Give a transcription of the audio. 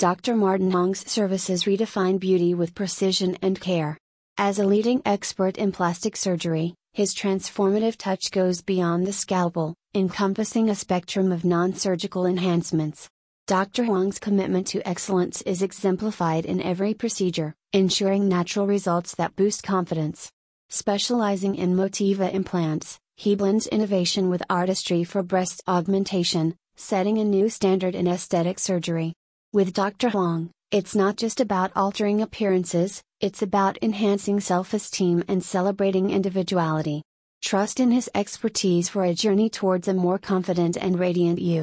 Dr. Martin Huang's services redefine beauty with precision and care. As a leading expert in plastic surgery, his transformative touch goes beyond the scalpel, encompassing a spectrum of non surgical enhancements. Dr. Huang's commitment to excellence is exemplified in every procedure, ensuring natural results that boost confidence. Specializing in Motiva implants, he blends innovation with artistry for breast augmentation, setting a new standard in aesthetic surgery. With Dr. Huang, it's not just about altering appearances, it's about enhancing self esteem and celebrating individuality. Trust in his expertise for a journey towards a more confident and radiant you.